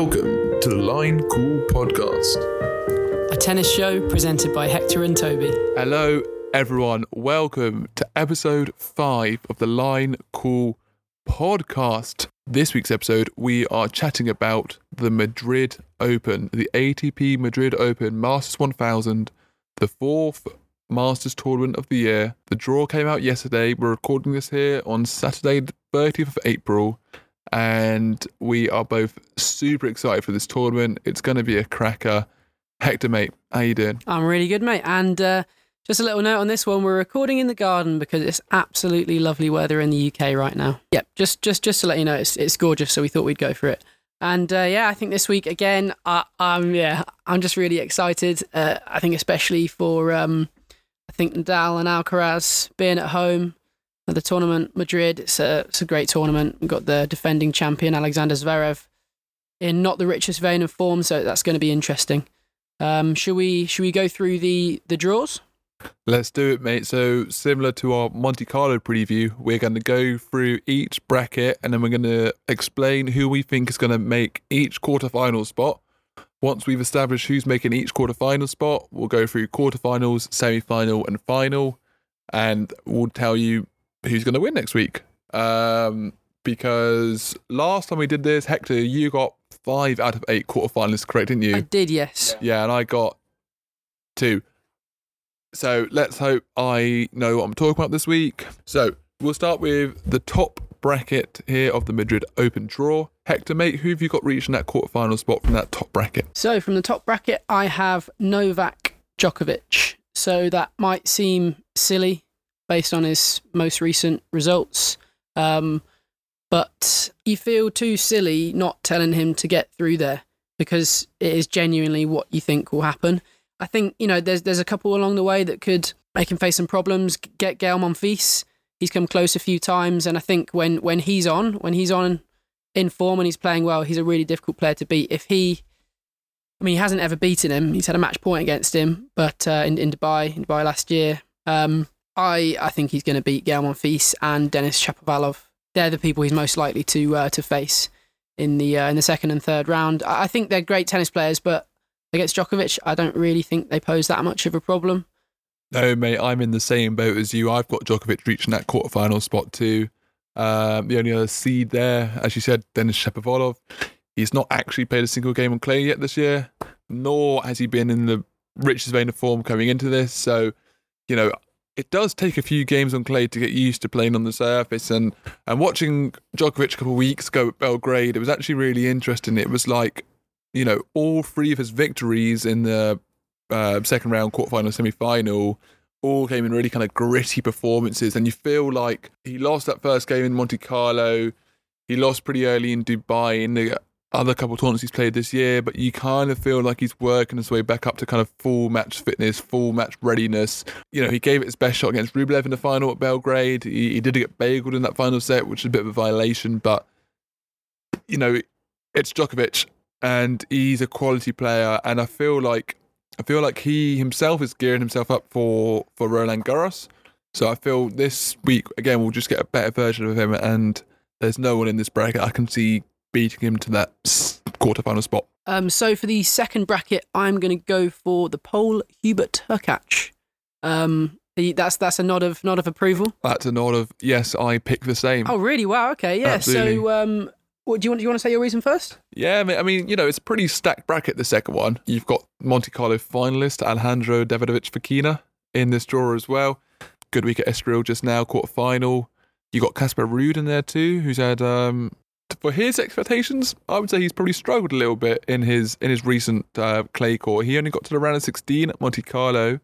Welcome to the Line Cool Podcast. a tennis show presented by Hector and Toby. Hello, everyone. Welcome to episode five of the Line Cool podcast. This week's episode, we are chatting about the Madrid Open, the ATP Madrid Open Masters 1000, the fourth Masters tournament of the year. The draw came out yesterday. We're recording this here on Saturday, the 30th of April, and we are both super excited for this tournament. It's going to be a cracker. Hector, mate, how you doing? I'm really good, mate. And uh, just a little note on this one: we're recording in the garden because it's absolutely lovely weather in the UK right now. Yep, just just just to let you know, it's it's gorgeous. So we thought we'd go for it. And uh, yeah, I think this week again, I, I'm yeah, I'm just really excited. Uh, I think especially for um, I think Nadal and Alcaraz being at home at the tournament, Madrid. It's a it's a great tournament. We've got the defending champion Alexander Zverev in not the richest vein of form, so that's going to be interesting. Um, should we should we go through the the draws? Let's do it, mate. So, similar to our Monte Carlo preview, we're going to go through each bracket and then we're going to explain who we think is going to make each quarterfinal spot. Once we've established who's making each quarterfinal spot, we'll go through quarterfinals, semi final, and final, and we'll tell you who's going to win next week. Um, because last time we did this, Hector, you got five out of eight quarterfinalists correct, didn't you? I did, yes. Yeah, and I got two. So let's hope I know what I'm talking about this week. So we'll start with the top bracket here of the Madrid Open draw. Hector, mate, who have you got reaching that quarterfinal spot from that top bracket? So from the top bracket, I have Novak Djokovic. So that might seem silly based on his most recent results. Um, but you feel too silly not telling him to get through there because it is genuinely what you think will happen. I think you know there's there's a couple along the way that could make him face some problems. Get Gael Monfils, he's come close a few times, and I think when when he's on, when he's on in form and he's playing well, he's a really difficult player to beat. If he, I mean, he hasn't ever beaten him. He's had a match point against him, but uh, in in Dubai, in Dubai last year, um, I I think he's going to beat Gael Monfils and Denis Shapovalov. They're the people he's most likely to uh, to face in the uh, in the second and third round. I think they're great tennis players, but against Djokovic, I don't really think they pose that much of a problem. No, mate, I'm in the same boat as you. I've got Djokovic reaching that quarterfinal spot too. Um, the only other seed there, as you said, Denis Shapovalov. He's not actually played a single game on clay yet this year, nor has he been in the richest vein of form coming into this. So, you know, it does take a few games on clay to get used to playing on the surface. And and watching Djokovic a couple of weeks ago at Belgrade, it was actually really interesting. It was like, you know, all three of his victories in the uh, second round, quarterfinal, semi final, all came in really kind of gritty performances. And you feel like he lost that first game in Monte Carlo. He lost pretty early in Dubai in the other couple of tournaments he's played this year, but you kind of feel like he's working his way back up to kind of full match fitness, full match readiness. You know, he gave it his best shot against Rublev in the final at Belgrade. He, he did get bageled in that final set, which is a bit of a violation, but you know, it's Djokovic and he's a quality player, and I feel like I feel like he himself is gearing himself up for for Roland Garros. So I feel this week again we'll just get a better version of him, and there's no one in this bracket I can see beating him to that quarterfinal spot. Um, so for the second bracket, I'm going to go for the Pole Hubert Hurkacz. Um, that's that's a nod of nod of approval. That's a nod of yes, I pick the same. Oh, really? Wow. Okay. Yeah. Absolutely. So, um, what do you want? Do you want to say your reason first? Yeah, I mean, you know, it's a pretty stacked bracket. The second one, you've got Monte Carlo finalist Alejandro Davidovich Fokina in this draw as well. Good week at Estoril just now, quarter final. You got Casper Ruud in there too, who's had um, for his expectations, I would say he's probably struggled a little bit in his in his recent uh, clay court. He only got to the round of 16 at Monte Carlo,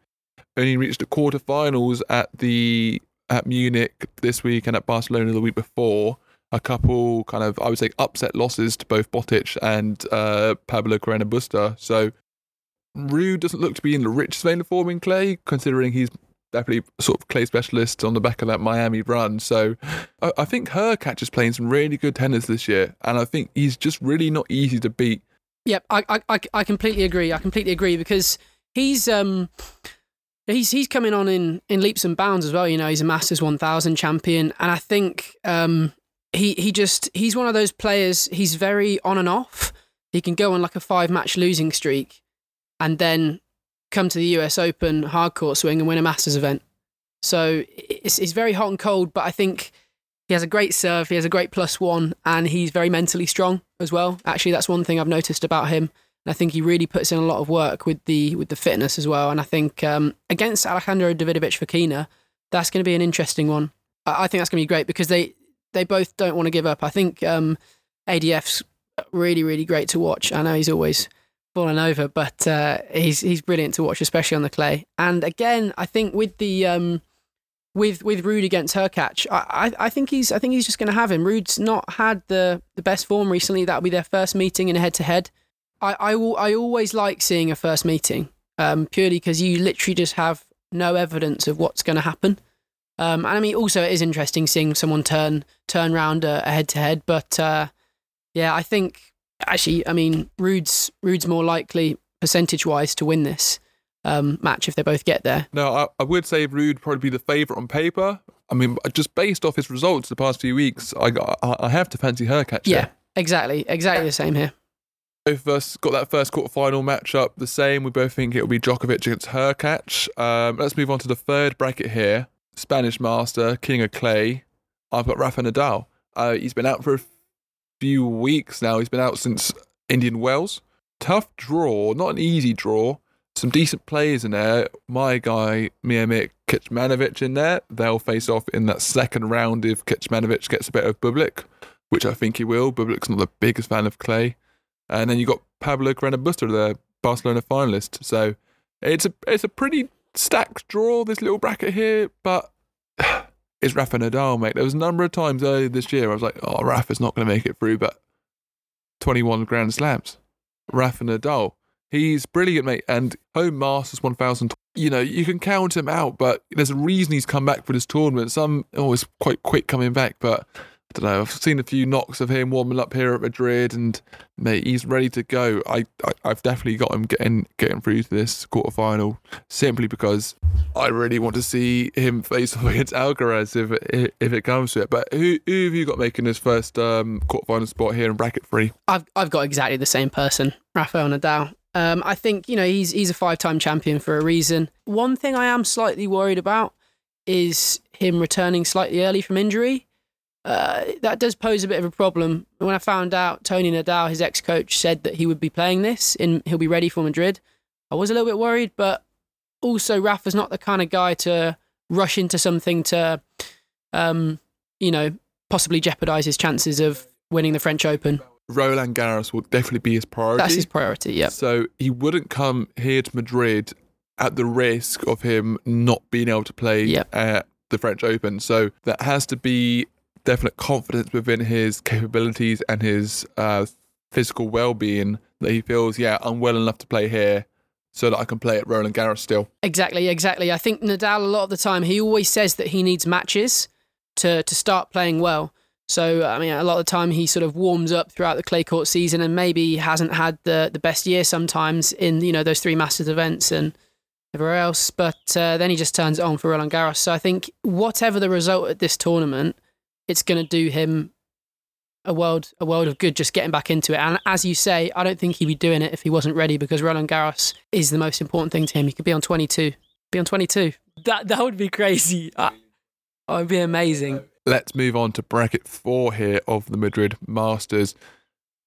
only reached the quarterfinals at the at Munich this week and at Barcelona the week before. A couple kind of I would say upset losses to both Botic and uh, Pablo Carreño Busta. So Ruud doesn't look to be in the richest vein of form in clay, considering he's definitely sort of clay specialist on the back of that Miami run. So I, I think Hurkacz is playing some really good tennis this year, and I think he's just really not easy to beat. Yep. I, I, I, I completely agree. I completely agree because he's um he's he's coming on in in leaps and bounds as well. You know, he's a Masters 1000 champion, and I think um he he just he's one of those players. He's very on and off. he can go on like a five match losing streak and then come to the US Open hardcourt swing and win a Masters event. So it's, it's very hot and cold, but I think he has a great serve, he has a great plus one, and he's very mentally strong as well. Actually, that's one thing I've noticed about him. And I think he really puts in a lot of work with the with the fitness as well. And I think um, against Alejandro Davidovich Fokina, that's going to be an interesting one. I, I think that's going to be great because they they both don't want to give up. I think um, ADF's really really great to watch. I know he's always falling over, but uh, he's he's brilliant to watch, especially on the clay. And again, I think with the um, with with Ruud against Hurkacz, I, I, I think he's I think he's just going to have him. Ruud's not had the the best form recently. That'll be their first meeting in a head to head. I I, will, I always like seeing a first meeting, um, purely because you literally just have no evidence of what's going to happen. Um, and I mean, also it is interesting seeing someone turn turn round a head to head. But uh, yeah, I think actually, I mean, Ruud's Ruud's more likely percentage wise to win this um, match if they both get there. No, I, I would say Ruud probably be the favourite on paper. I mean, just based off his results the past few weeks, I I, I have to fancy Hurkacz. Yeah, exactly, exactly the same here. Both of us got that first quarterfinal matchup the same. We both think it'll be Djokovic against Hurkacz. Um, let's move on to the third bracket here. Spanish Master, King of Clay. I've got Rafa Nadal. Uh, he's been out for a few weeks now. He's been out since Indian Wells. Tough draw, not an easy draw some decent players in there. My guy, Miomir Kecmanovic in there. They'll face off in that second round if Kecmanovic gets a bit of Bublik, which I think he will. Bublik's not the biggest fan of Clay. And then you've got Pablo Carreño Busta, the Barcelona finalist. So it's a it's a pretty stacked draw, this little bracket here, but it's Rafa Nadal, mate. There was a number of times earlier this year I was like, oh, Rafa's not going to make it through, but 21 Grand Slams. Rafa Nadal He's brilliant, mate. And home Masters 1000, you know, you can count him out, but there's a reason he's come back for this tournament. Some, oh, quite quick coming back, but don't know. I've seen a few knocks of him warming up here at Madrid, and mate, he's ready to go. I, I have definitely got him getting getting through to this quarterfinal simply because I really want to see him face off against Alcaraz if it, if it comes to it. But who who have you got making this first um, quarterfinal spot here in bracket three? I've I've got exactly the same person, Rafael Nadal. Um, I think you know he's he's a five time champion for a reason. One thing I am slightly worried about is him returning slightly early from injury. Uh, that does pose a bit of a problem. When I found out Tony Nadal, his ex coach, said that he would be playing this and he'll be ready for Madrid, I was a little bit worried. But also, Rafa's not the kind of guy to rush into something to, um, you know, possibly jeopardize his chances of winning the French Open. Roland Garros will definitely be his priority. That's his priority, yeah. So he wouldn't come here to Madrid at the risk of him not being able to play yep. at the French Open. So that has to be definite confidence within his capabilities and his uh, physical well-being that he feels, yeah, I'm well enough to play here so that I can play at Roland Garros still. Exactly, exactly. I think Nadal a lot of the time he always says that he needs matches to to start playing well. So I mean, a lot of the time he sort of warms up throughout the clay court season, and maybe hasn't had the the best year sometimes in you know those three Masters events and everywhere else. But uh, then he just turns it on for Roland Garros. So I think whatever the result at this tournament, it's going to do him a world a world of good just getting back into it. And as you say, I don't think he'd be doing it if he wasn't ready because Roland Garros is the most important thing to him. He could be on twenty two, be on twenty two. That that would be crazy. That would be amazing. Let's move on to bracket four here of the Madrid Masters.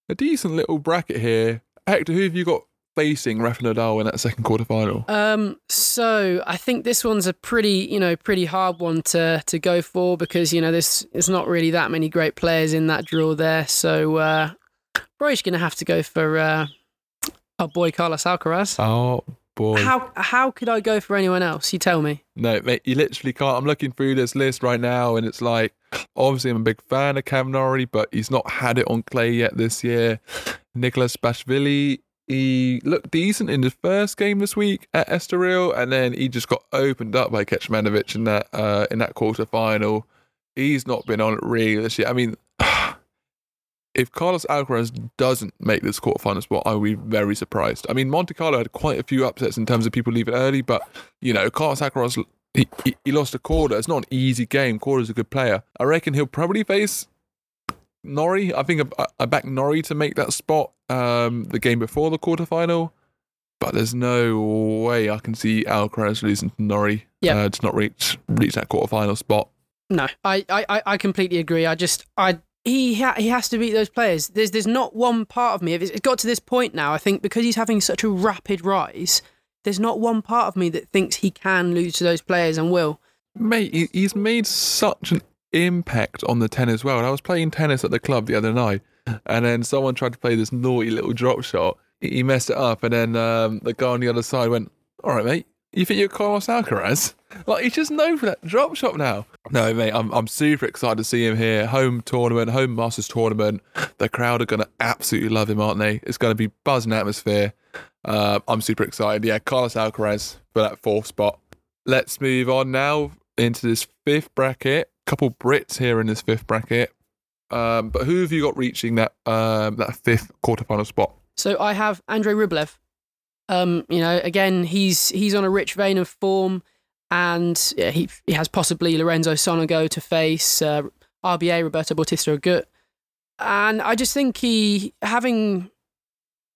A decent little bracket here. Hector, who have you got facing Rafa Nadal in that second quarter final? Um, so I think this one's a pretty, you know, pretty hard one to to go for because you know there's there's not really that many great players in that draw there. So uh, probably going to have to go for uh, our boy Carlos Alcaraz. Oh boy. How how could I go for anyone else? You tell me. No, mate, you literally can't. I'm looking through this list right now, and it's like, obviously, I'm a big fan of Cam Norrie, but he's not had it on clay yet this year. Nicholas Basilashvili, he looked decent in the first game this week at Estoril, and then he just got opened up by Kecmanovic in that uh, in that quarter final. He's not been on it really this year. I mean, if Carlos Alcaraz doesn't make this quarterfinal spot, I will be very surprised. I mean, Monte Carlo had quite a few upsets in terms of people leaving early, but you know, Carlos Alcaraz he, he, he lost a quarter. It's not an easy game. Korda's a good player. I reckon he'll probably face Norrie. I think I, I backed Norrie to make that spot um, the game before the quarterfinal. But there's no way I can see Alcaraz losing to Norrie Yep. uh, to not reach reach that quarterfinal spot. No, I, I, I- completely agree. I just I he ha- he has to beat those players. There's there's not one part of me. It's got to this point now, I think because he's having such a rapid rise, there's not one part of me that thinks he can lose to those players and will. Mate, he's made such an impact on the tennis world. I was playing tennis at the club the other night, and then someone tried to play this naughty little drop shot. He messed it up, and then um, the guy on the other side went, "All right, mate, you think you're Carlos Alcaraz? Like he's just known for that drop shot now." No, mate, I'm I'm super excited to see him here. Home tournament, home Masters tournament. The crowd are going to absolutely love him, aren't they? It's going to be buzzing atmosphere. Uh, I'm super excited. Yeah, Carlos Alcaraz for that fourth spot. Let's move on now into this fifth bracket. Couple Brits here in this fifth bracket. Um, but who have you got reaching that um, that fifth quarterfinal spot? So I have Andrei Rublev. Um, you know, again, he's he's on a rich vein of form, and yeah, he he has possibly Lorenzo Sonego to face, uh, RBA Roberto Bautista Agut, and I just think he having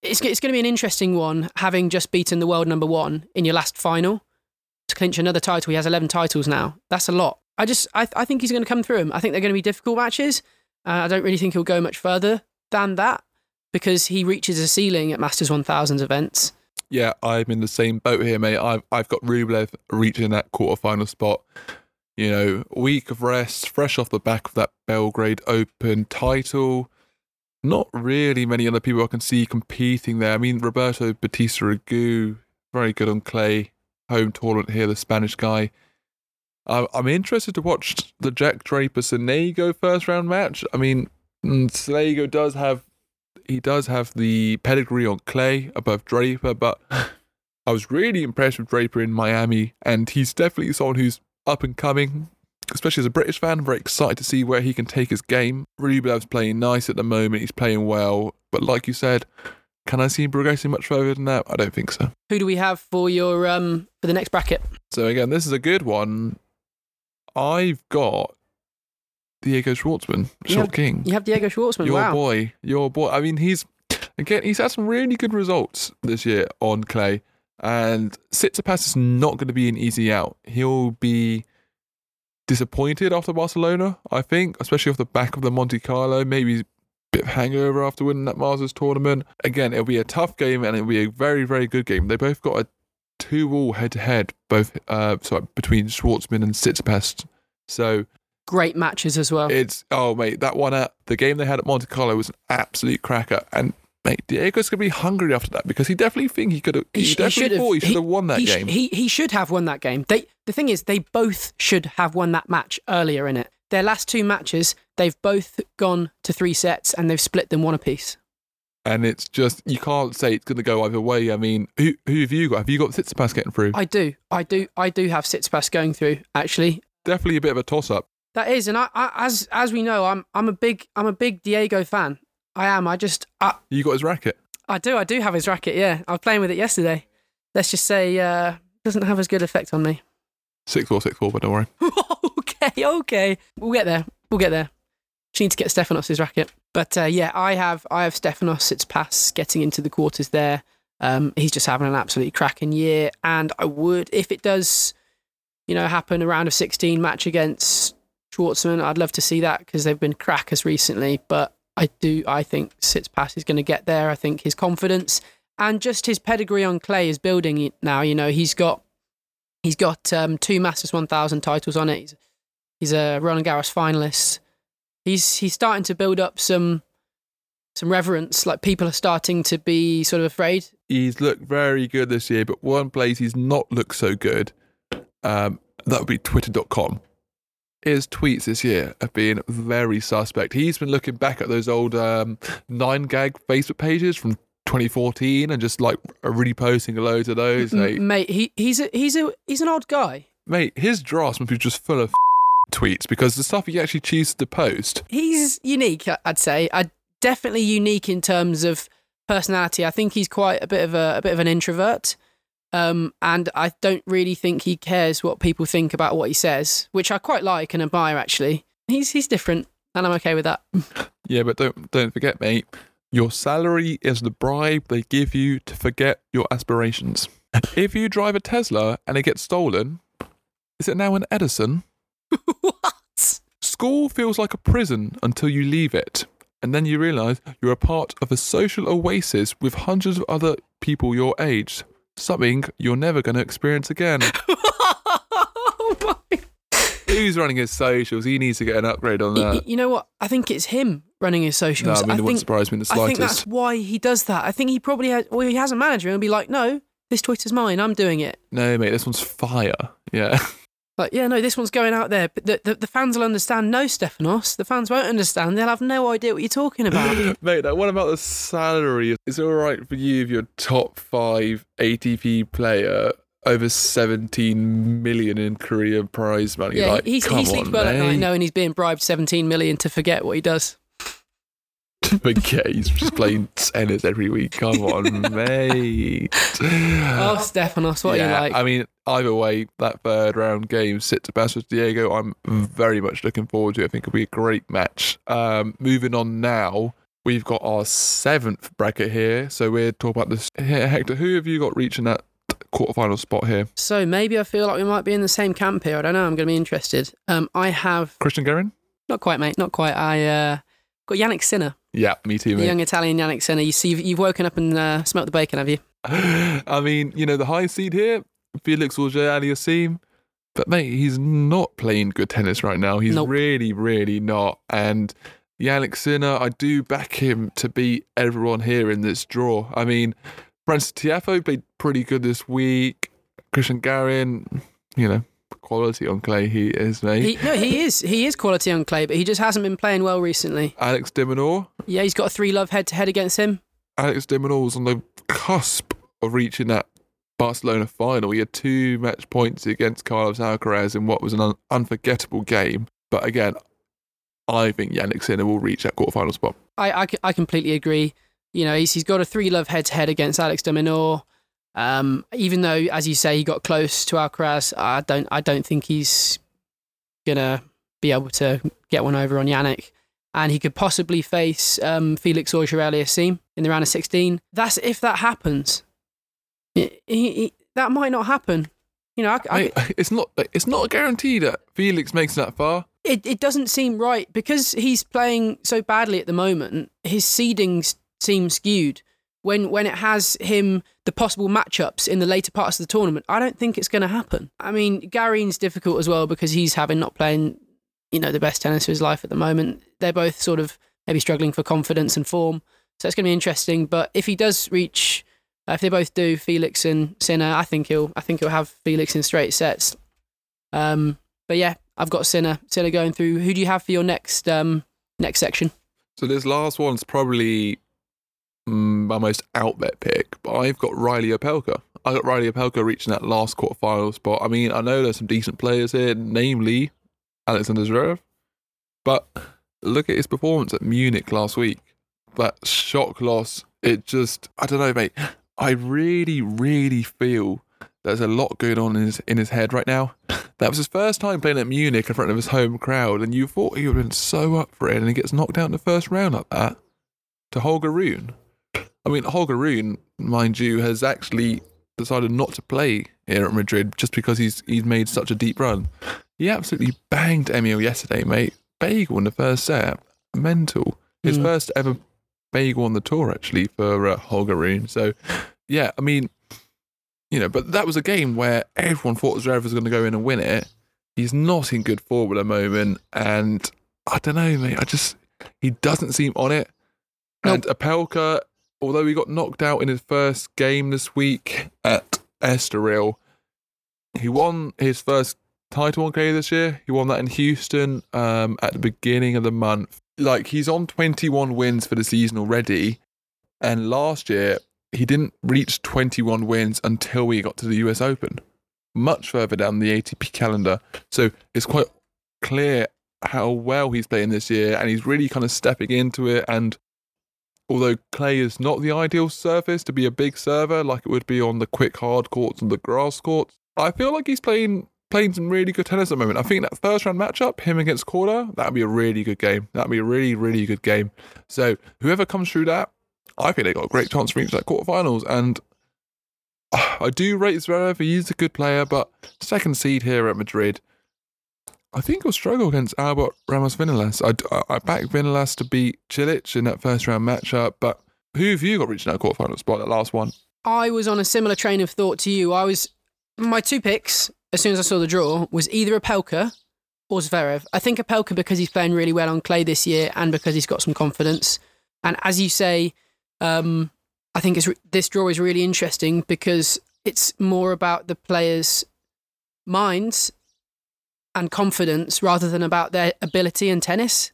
it's it's going to be an interesting one having just beaten the world number one in your last final to clinch another title. He has eleven titles now. That's a lot. I just I I think he's going to come through him. I think they're going to be difficult matches. Uh, I don't really think he'll go much further than that because he reaches a ceiling at Masters 1000s events. Yeah, I'm in the same boat here, mate. I've I've got Rublev reaching that quarterfinal spot. You know, week of rest, fresh off the back of that Belgrade Open title. Not really many other people I can see competing there. I mean, Roberto Bautista Agut, very good on clay. Home tournament here, the Spanish guy. I- I'm interested to watch the Jack Draper Sonego first round match. I mean, mm, Sonego does have he does have the pedigree on clay above Draper, but I was really impressed with Draper in Miami, and he's definitely someone who's up and coming. Especially as a British fan, I'm very excited to see where he can take his game. Rublev's playing nice at the moment; he's playing well, but like you said, can I see him progressing much further than that? I don't think so. Who do we have for your um for the next bracket? So again, this is a good one. I've got Diego Schwartzman, You Short have- King. You have Diego Schwartzman. your wow. boy, your boy. I mean, he's again, he's had some really good results this year on clay, and Tsitsipas is not going to be an easy out. He'll be disappointed after Barcelona, I think, especially off the back of the Monte Carlo. Maybe a bit of hangover after winning that Masters tournament. Again, it'll be a tough game, and it'll be a very, very good game. They both got a two-all head-to-head, both uh, sorry, between Schwartzman and Tsitsipas. So Great matches as well. it's oh mate, that one at the game they had at Monte Carlo was an absolute cracker. And mate, Diego's gonna be hungry after that because he definitely think he could have. He, sh- definitely thought he should have won that he game. he he should have won that game. They the thing is they both should have won that match earlier in it. Their last two matches, they've both gone to three sets and they've split them one apiece. And it's just you can't say it's gonna go either way. I mean, who who have you got? Have you got Tsitsipas getting through? I do, I do, I do have Tsitsipas going through. Actually, definitely a bit of a toss up. that is, and I, I as as we know, I'm I'm a big I'm a big Diego fan. I am. I just I, You got his racket. I do I do have his racket. Yeah, I was playing with it yesterday. Let's just say uh, doesn't have as good effect on me. Six four, six four, but don't worry. okay, okay. We'll get there. We'll get there. Just need to get Stefanos' racket. But uh, yeah, I have I have Stefanos. Tsitsipas getting into the quarters there. Um, he's just having an absolutely cracking year, and I would if it does, you know, happen around a round of sixteen match against Schwartzman. I'd love to see that because they've been crackers recently. But I do I think Tsitsipas is going to get there. I think his confidence and just his pedigree on clay is building now. You know, he's got he's got um, two Masters 1000 titles on it. He's, he's a Roland Garros finalist. He's he's starting to build up some some reverence. Like people are starting to be sort of afraid. He's looked very good this year, but one place he's not looked so good, um, that would be twitter.com. His tweets this year have been very suspect. He's been looking back at those old um, nine gag Facebook pages from 2014 and just like reposting loads of those. Like, Mate, he he's a he's a he's an odd guy. mate, his drafts must be just full of tweets because the stuff he actually chooses to post. He's unique, I'd say. I definitely unique in terms of personality. I think he's quite a bit of a, a bit of an introvert. Um, and I don't really think he cares what people think about what he says, which I quite like and admire actually. He's he's different and I'm okay with that. Yeah, but don't don't forget, mate. Your salary is the bribe they give you to forget your aspirations. if you drive a Tesla and it gets stolen, is it now an Edison? what? School feels like a prison until you leave it, and then you realise you're a part of a social oasis with hundreds of other people your age. Something you're never going to experience again. oh my Who's running his socials? He needs to get an upgrade on that. You know what? I think it's him running his No, socials. I mean, it wouldn't think, surprise me in the I think that's why he does that. I think he probably has, well, he has a manager and be like, no, this Twitter's mine. I'm doing it. No, mate, this one's fire. Yeah. Like, yeah, no, this one's going out there. But the, the, the fans will understand. No, Stefanos. The fans won't understand. They'll have no idea what you're talking about. Mate, what about the salary? Is it all right for you if you're top five ATP player over 17 million in career prize money? yeah, like, he's, come he sleeps on, well at night knowing he's being bribed 17 million to forget what he does. but yeah, he's just playing tennis every week. Come on, mate. Oh, Stefanos, what yeah, are you like? I mean, either way, that third round game, Tsitsipas with Diego, I'm very much looking forward to. it. I think it'll be a great match. Um, moving on now, we've got our seventh bracket here. So we're talking about this. Here, Hector, who have you got reaching that quarterfinal spot here? so maybe I feel like we might be in the same camp here. I don't know. I'm going to be interested. Um, I have, Christian Garin? not quite, mate, not quite. I uh, got Jannik Sinner, Yeah, me too, the young Italian Jannik Sinner. You see, you've, you've woken up and uh, smelt the bacon, have you? I mean, you know, the high seed here, Felix Auger Aliassime. But mate, he's not playing good tennis right now. He's Nope. really, really not. And Jannik Sinner, I do back him to beat everyone here in this draw. I mean, Frances Tiafoe played pretty good this week. Christian Garin, you know, quality on clay he is, mate. He, no, he is. He is quality on clay, but he just hasn't been playing well recently. Alex de Minaur, Yeah, he's got a three love head to head against him. Alex de Minaur was on the cusp of reaching that Barcelona final. He had two match points against Carlos Alcaraz in what was an un- unforgettable game. But again, I think Jannik Sinner will reach that quarterfinal spot. I I completely agree. You know, he's, he's got a three love head to head against Alex de Minaur. Um, even though, as you say, he got close to Alcaraz, I don't I don't think he's gonna be able to get one over on Jannik. And he could possibly face um, Felix Auger Aliassime in the round of 16. That's if that happens. He- he- he- that might not happen. You know, I, I, Mate, it's not it's not a guarantee that Felix makes that far. it, it doesn't seem right because he's playing so badly at the moment. His seedings seem skewed. When when it has him the possible matchups in the later parts of the tournament, I don't think it's going to happen. I mean, Garin's difficult as well because he's having not playing, you know, the best tennis of his life at the moment. They're both sort of maybe struggling for confidence and form, so it's going to be interesting. But if he does reach, uh, if they both do, Felix and Sinner, I think he'll I think he'll have Felix in straight sets. Um, but yeah, I've got Sinner. Sinner going through. Who do you have for your next um next section? So this last one's probably mm, my most out there pick, but I've got Reilly Opelka. I got Reilly Opelka reaching that last quarterfinal spot. I mean, I know there's some decent players here, namely Alexander Zverev, but look at his performance at Munich last week. That shock loss, it just, I don't know, mate. I really, really feel there's a lot going on in his in his head right now. That was his first time playing at Munich in front of his home crowd, and you thought he would have been so up for it, and he gets knocked out in the first round like that to Holger Rune. I mean, Holger Rune, mind you, has actually decided not to play here at Madrid just because he's he's made such a deep run. He absolutely banged Emil yesterday, mate. Bagel in the first set, mental. His Mm. first ever bagel on the tour, actually, for uh, Holger Rune. So, yeah, I mean, you know, but that was a game where everyone thought Zverev was going to go in and win it. He's not in good form at the moment, and I don't know, mate. I just he doesn't seem on it. And Opelka, although he got knocked out in his first game this week at Estoril, he won his first title on K this year. He won that in Houston um, at the beginning of the month. Like he's on 21 wins for the season already, and last year he didn't reach 21 wins until we got to the US Open, much further down the ATP calendar. So it's quite clear how well he's playing this year, and he's really kind of stepping into it. And although clay is not the ideal surface to be a big server like it would be on the quick hard courts and the grass courts, I feel like he's playing playing some really good tennis at the moment. I think that first round matchup, him against Korda, that'd be a really good game. That'd be a really, really good game. So whoever comes through that, I think they got a great chance to reach that quarterfinals. And uh, I do rate Zverev. He's a good player, but second seed here at Madrid. I think he'll struggle against Albert Ramos Vinolas. I, I back Vinolas to beat Cilic in that first round matchup, but who have you got reaching that quarterfinal spot, that last one? I was on a similar train of thought to you. I was my two picks as soon as I saw the draw was either Opelka or Zverev. I think Opelka because he's playing really well on clay this year and because he's got some confidence. And as you say, um, I think this draw is really interesting because it's more about the players' minds and confidence rather than about their ability in tennis.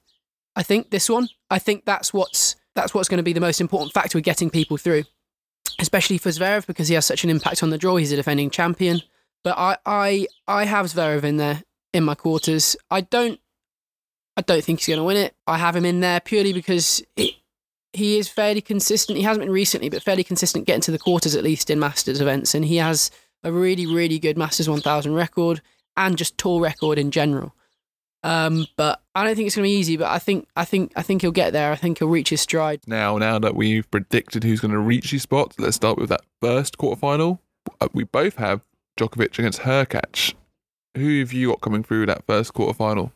I think this one. I think that's what's that's what's going to be the most important factor with getting people through, especially for Zverev because he has such an impact on the draw. He's a defending champion. But I I I have Zverev in there in my quarters. I don't I don't think he's going to win it. I have him in there purely because it, he is fairly consistent. He hasn't been recently, but fairly consistent getting to the quarters at least in Masters events, and he has a really really good Masters 1000 record and just tour record in general. Um, but I don't think it's going to be easy. But I think I think I think he'll get there. I think he'll reach his stride. Now, now that we've predicted who's going to reach these spots, let's start with that first quarterfinal. Uh, we both have Djokovic against Hurkacz. Who have you got coming through that first quarterfinal?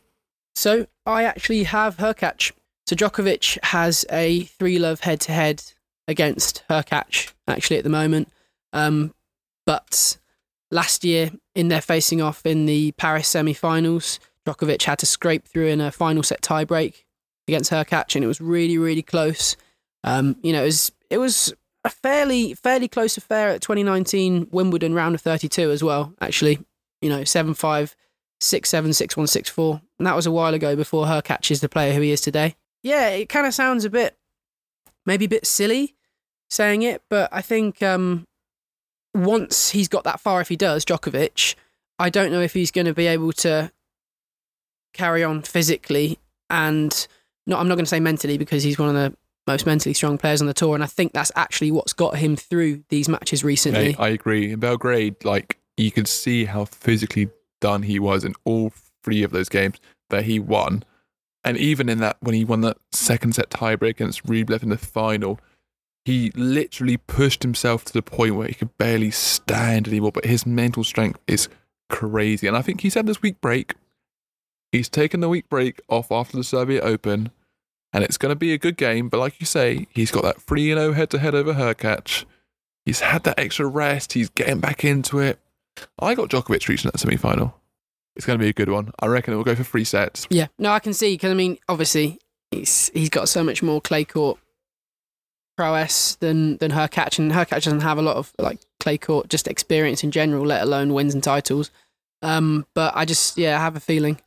So I actually have Hurkacz. So Djokovic has a three love head to head against Hurkacz actually at the moment. Um, but last year in their facing off in the Paris semi-finals. Djokovic had to scrape through in a final set tiebreak against Hurkacz, and it was really, really close. Um, you know, it was it was a fairly fairly close affair at 2019 Wimbledon round of 32 as well. Actually, you know, seven five, six seven, six one, six four, and that was a while ago before Hurkacz is the player who he is today. Yeah, it kind of sounds a bit, maybe a bit silly saying it, but I think um, once he's got that far, if he does, Djokovic, I don't know if he's going to be able to carry on physically and not. I'm not going to say mentally because he's one of the most mentally strong players on the tour, and I think that's actually what's got him through these matches recently. I agree. In Belgrade, like you could see how physically done he was in all three of those games that he won, and even in that when he won that second set tiebreak against Rublev in the final he literally pushed himself to the point where he could barely stand anymore, but his mental strength is crazy. And I think he's had this week break. He's taken the week break off after the Serbia Open, and it's going to be a good game. But like you say, he's got that 3 0 head to head over Hurkacz. He's had that extra rest. He's getting back into it. I got Djokovic reaching that semi final. It's going to be a good one. I reckon it will go for three sets. Yeah, no, I can see because I mean, obviously, he's he's got so much more clay court prowess than than Hurkacz, and Hurkacz doesn't have a lot of like clay court just experience in general, let alone wins and titles. Um, but I just yeah, I have a feeling.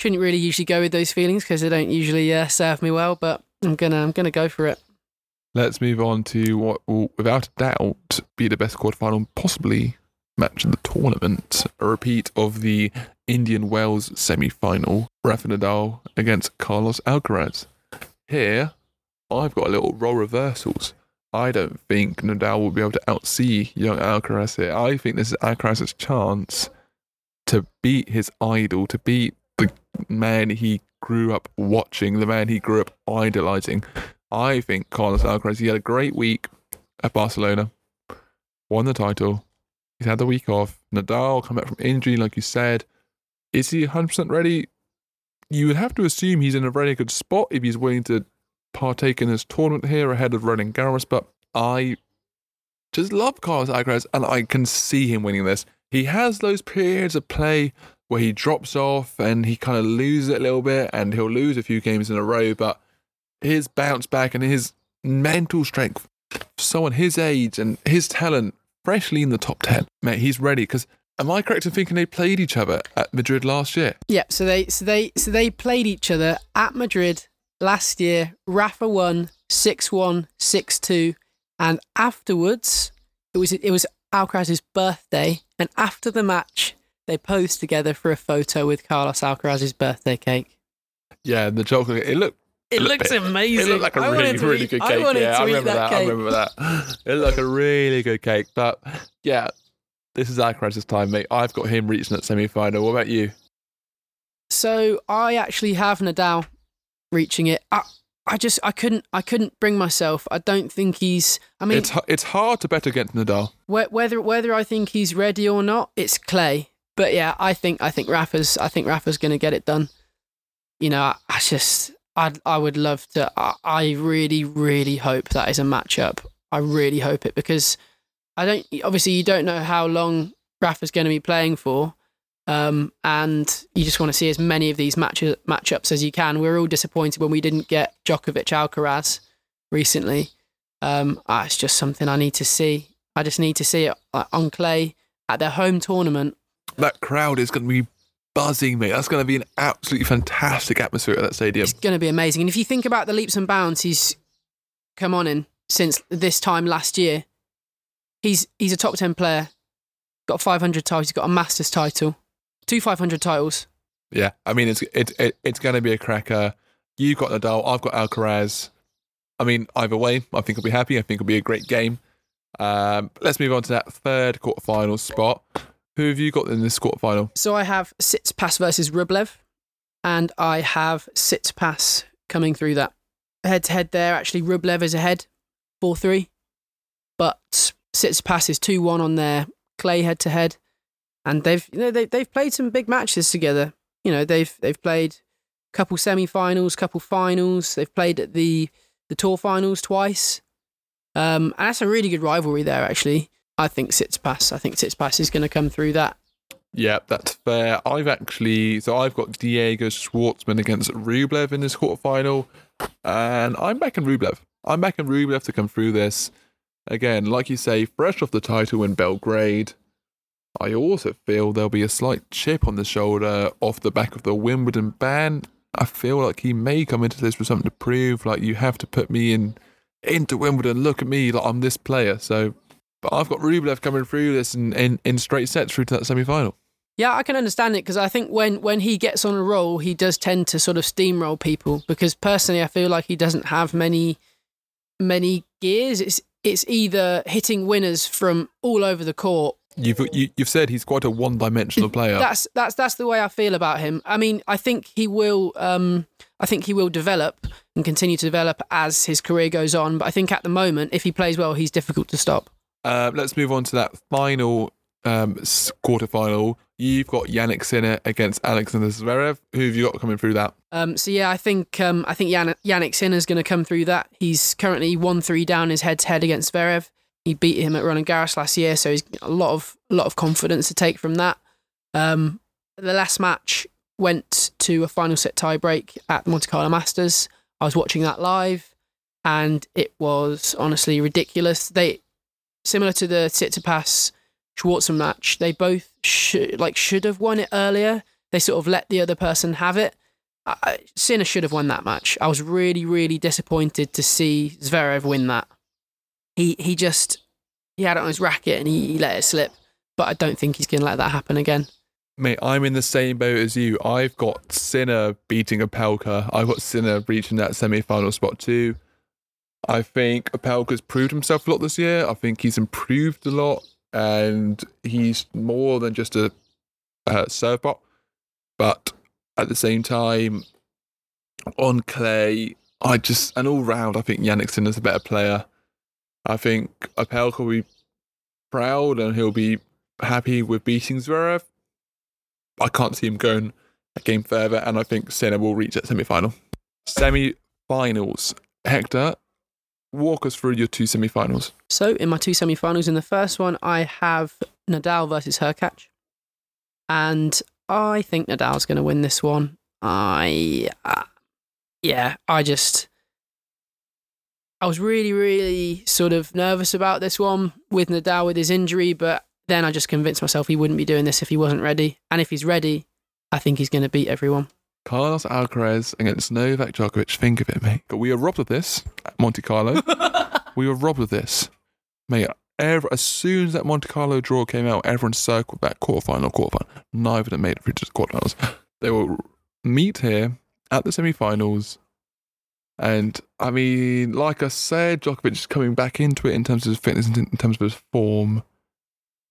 Shouldn't really usually go with those feelings because they don't usually uh, serve me well, but I'm gonna I'm gonna go for it. Let's move on to what will, without a doubt, be the best quarterfinal possibly match of the tournament. A repeat of the Indian Wells semi final. Rafa Nadal against Carlos Alcaraz. Here, I've got a little role reversals. I don't think Nadal will be able to outsee young Alcaraz here. I think this is Alcaraz's chance to beat his idol, to beat the man he grew up watching, the man he grew up idolizing. I think Carlos Alcaraz, he had a great week at Barcelona, won the title. He's had the week off. Nadal come back from injury, like you said. Is he 100% ready? You would have to assume he's in a very good spot if he's willing to partake in this tournament here ahead of Roland Garros, but I just love Carlos Alcaraz and I can see him winning this. He has those periods of play where he drops off and he kind of loses it a little bit and he'll lose a few games in a row, but his bounce back and his mental strength, someone his age and his talent, freshly in the top 10, mate, he's ready because Am I correct in thinking they played each other at Madrid last year? Yeah, so they so they so they played each other at Madrid last year, Rafa won 6 1, 6 2. And afterwards, it was, it was Alcaraz's birthday. And after the match, they posed together for a photo with Carlos Alcaraz's birthday cake. Yeah, the chocolate. It looked. It, it looks bit, amazing. It looked like a I really, really eat, good cake. I yeah, I remember that. that. I remember that. It looked like a really good cake. But yeah, this is Alcaraz's time, mate. I've got him reaching that semi final. What about you? So I actually have Nadal reaching it. I, I just I couldn't I couldn't bring myself. I don't think he's. I mean, it's it's hard to bet against Nadal. whether whether I think he's ready or not, it's clay. But yeah, I think I think Rafa's I think Rafa's going to get it done. You know, I, I just I I would love to. I, I really really hope that is a matchup. I really hope it because I don't. Obviously, you don't know how long Rafa's going to be playing for. Um, and you just want to see as many of these match- matchups as you can. We are all disappointed when we didn't get Djokovic Alcaraz recently. Um, ah, it's just something I need to see. I just need to see it uh, on clay at their home tournament. That crowd is going to be buzzing, mate. That's going to be an absolutely fantastic atmosphere at that stadium. It's going to be amazing. And if you think about the leaps and bounds he's come on in since this time last year, he's he's a top ten player. Got 500 titles. He's got a Masters title, two 500 titles. Yeah, I mean it's it, it it's going to be a cracker. You've got Nadal, I've got Alcaraz. I mean, either way, I think I'll be happy. I think it'll be a great game. Um, let's move on to that third quarterfinal spot. Who have you got in this quarterfinal? So I have Tsitsipas versus Rublev, and I have Tsitsipas coming through that head to head. There, actually, Rublev is ahead, four three, but Tsitsipas is two one on their clay head to head, and they've you know they they've played some big matches together. You know they've they've played a couple semi-finals, couple finals. They've played at the the tour finals twice. Um, and that's a really good rivalry there. Actually, I think Tsitsipas. I think Tsitsipas is going to come through that. Yeah, that's fair. I've actually so I've got Diego Schwartzman against Rublev in this quarterfinal, and I'm backing Rublev. I'm backing Rublev to come through this. Again, like you say, fresh off the title in Belgrade. I also feel there'll be a slight chip on the shoulder off the back of the Wimbledon ban. I feel like he may come into this with something to prove. Like you have to put me in into Wimbledon. Look at me, like I'm this player. So, but I've got Rublev coming through this in, in, in straight sets through to that semi final. Yeah, I can understand it because I think when when he gets on a roll, he does tend to sort of steamroll people. Because personally, I feel like he doesn't have many many gears. It's it's either hitting winners from all over the court. You've you, you've said he's quite a one-dimensional player. That's that's that's the way I feel about him. I mean, I think he will. Um, I think he will develop and continue to develop as his career goes on. But I think at the moment, if he plays well, he's difficult to stop. Uh, let's move on to that final um, quarterfinal. You've got Jannik Sinner against Alexander Zverev. Who have you got coming through that? Um, so yeah, I think um, I think Yan- Jannik Sinner's going to come through that. He's currently one three down his head to head against Zverev. He beat him at Roland Garros last year, so he's a lot of a lot of confidence to take from that. Um, the last match went to a final set tiebreak at the Monte Carlo Masters. I was watching that live, and it was honestly ridiculous. They similar to the Tsitsipas Schwartzman match. They both like should have won it earlier. They sort of let the other person have it. I, Sinner should have won that match. I was really, really disappointed to see Zverev win that. He he just he had it on his racket and he, he let it slip. But I don't think he's going to let that happen again. Mate, I'm in the same boat as you. I've got Sinner beating Opelka. I've got Sinner reaching that semi-final spot too. I think Opelka's proved himself a lot this year. I think he's improved a lot, and he's more than just a, a serve bot. But at the same time, on clay, I just and all round, I think Jannik Sinner's a better player. I think Opelka will be proud and he'll be happy with beating Zverev. I can't see him going a game further, and I think Sinner will reach that semi final. Semi finals. Hector, walk us through your two semi finals. So in my two semi-finals, in the first one, I have Nadal versus Hurkacz, and I think Nadal's going to win this one. I, uh, yeah, I just, I was really, really sort of nervous about this one with Nadal with his injury, but then I just convinced myself he wouldn't be doing this if he wasn't ready, and if he's ready, I think he's going to beat everyone. Carlos Alcaraz against Novak Djokovic. Think of it, mate. But we were robbed of this at Monte Carlo. we were robbed of this. Mate, as soon as that Monte Carlo draw came out, everyone circled back quarterfinal, quarterfinal. Neither of them made it through to the quarterfinals. They will meet here at the semi-finals. And I mean, like I said, Djokovic is coming back into it in terms of his fitness, in in terms of his form.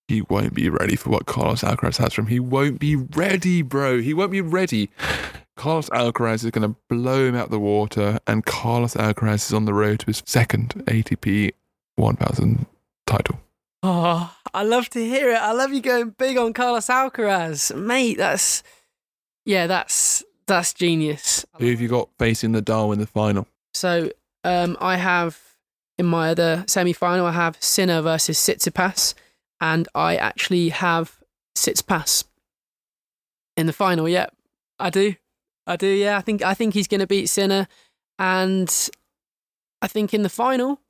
he won't be ready for what Carlos Alcaraz has from him. He won't be ready, bro. He won't be ready. Carlos Alcaraz is going to blow him out the water, and Carlos Alcaraz is on the road to his second ATP 1000 title. Oh, I love to hear it. I love you going big on Carlos Alcaraz, mate. That's yeah, that's that's genius. Who have you got facing Nadal in the final? So um, I have in my other semi-final, I have Sinner versus Tsitsipas, and I actually have Tsitsipas in the final. Yeah, I do, I do. Yeah, I think I think he's going to beat Sinner, and I think in the final,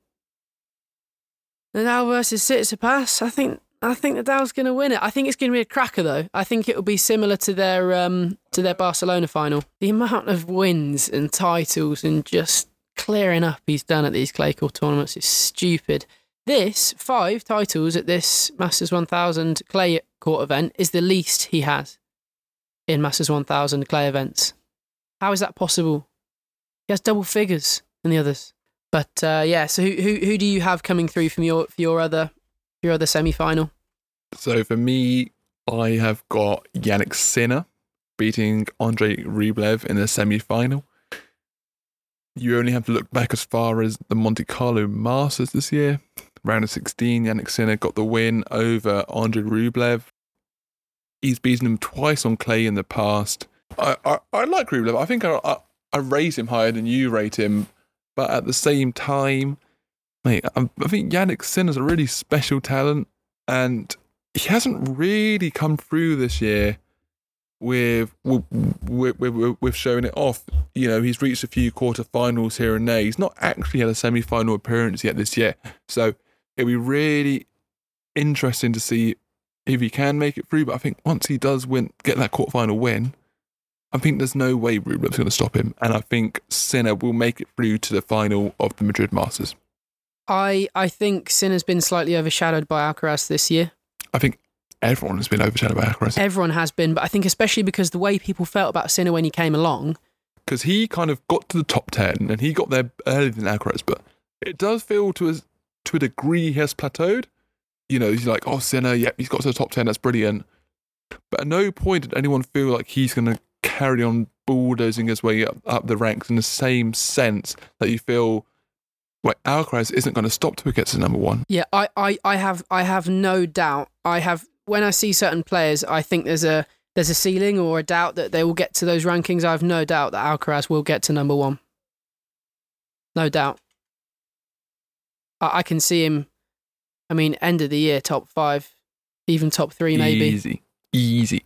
Nadal versus Tsitsipas. I think I think Nadal's going to win it. I think it's going to be a cracker though. I think it will be similar to their um to their Barcelona final. The amount of wins and titles and just clearing up he's done at these clay court tournaments is stupid. This five titles at this Masters 1000 clay court event is the least he has in Masters 1000 clay events. How is that possible? He has double figures in the others. But uh, yeah, so who, who who do you have coming through from your for your other your other semi final? So for me, I have got Jannik Sinner beating Andre Rublev in the semi final. You only have to look back as far as the Monte Carlo Masters this year. Round of 16, Jannik Sinner got the win over Andre Rublev. He's beaten him twice on clay in the past. I, I, I like Rublev. I think I, I, I him higher than you rate him. But at the same time, mate, I, I think Jannik Sinner's a really special talent. And he hasn't really come through this year with with, with, with, showing it off. You know, he's reached a few quarterfinals here and there. He's not actually had a semi final appearance yet this year. So it'll be really interesting to see if he can make it through. But I think once he does win, get that quarterfinal win, I think there's no way Rublev's going to stop him. And I think Sinner will make it through to the final of the Madrid Masters. I I think Sin has been slightly overshadowed by Alcaraz this year. I think everyone has been overshadowed by Alcaraz. Everyone has been, but I think especially because the way people felt about Sinner when he came along. Because he kind of got to the top 10 and he got there earlier than Alcaraz, but it does feel to a, to a degree he has plateaued. You know, he's like, oh, Sinner, yep, he's got to the top 10, that's brilliant. But at no point did anyone feel like he's going to carry on bulldozing his way up, up the ranks in the same sense that you feel like Alcaraz isn't going to stop till he gets to number one. Yeah, I, I, I have I have no doubt. I have when I see certain players, I think there's a there's a ceiling or a doubt that they will get to those rankings. I have no doubt that Alcaraz will get to number one. No doubt. I, I can see him. I mean, end of the year, top five, even top three, maybe. Easy, easy.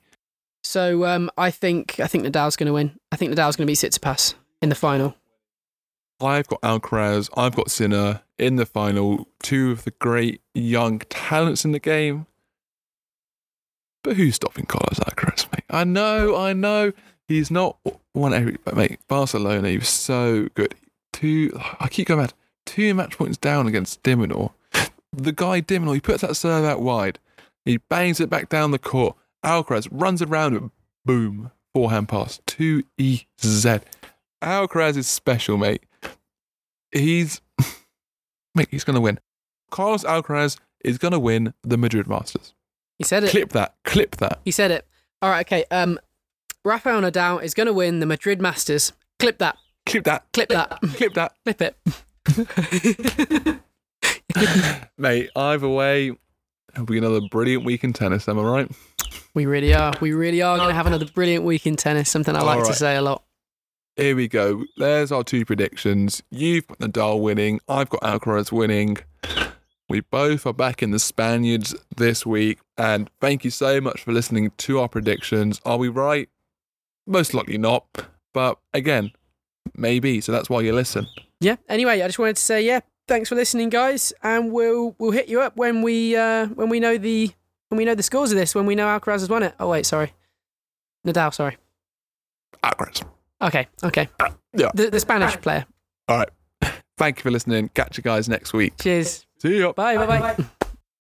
So um, I think I think Nadal's going to win. I think Nadal's going to beat Tsitsipas in the final. I've got Alcaraz, I've got Sinner in the final, two of the great young talents in the game. But who's stopping Carlos Alcaraz, mate? I know, I know. He's not one every, mate, Barcelona, he was so good. Two, I keep going mad. Two match points down against de Minaur. The guy de Minaur, he puts that serve out wide. He bangs it back down the court. Alcaraz runs around it. Boom. Forehand pass. 2 EZ. Alcaraz is special, mate. He's mate, he's gonna win. Carlos Alcaraz is gonna win the Madrid Masters. He said it. Clip that. Clip that. He said it. All right, okay. Um, Rafael Nadal is going to win the Madrid Masters. Clip that. Clip that. Clip that. Clip that. Clip it. Mate, either way, it'll be another brilliant week in tennis, am I right? we really are. We really are going to have another brilliant week in tennis. Something I like All to say a lot. Here we go. There's our two predictions. You've got Nadal winning. I've got Alcaraz winning. We both are back in the Spaniards this week. And thank you so much for listening to our predictions. Are we right? Most likely not. But again, maybe. So that's why you listen. Yeah. Anyway, I just wanted to say, yeah, thanks for listening, guys, and we'll we'll hit you up when we uh when we know the when we know the scores of this. When we know Alcaraz has won it. Oh wait, sorry, Nadal. Sorry. Alcaraz. Okay. Okay. Yeah. The the Spanish player. All right. Thank you for listening. Catch you guys next week. Cheers. See ya. Bye. Bye. Bye.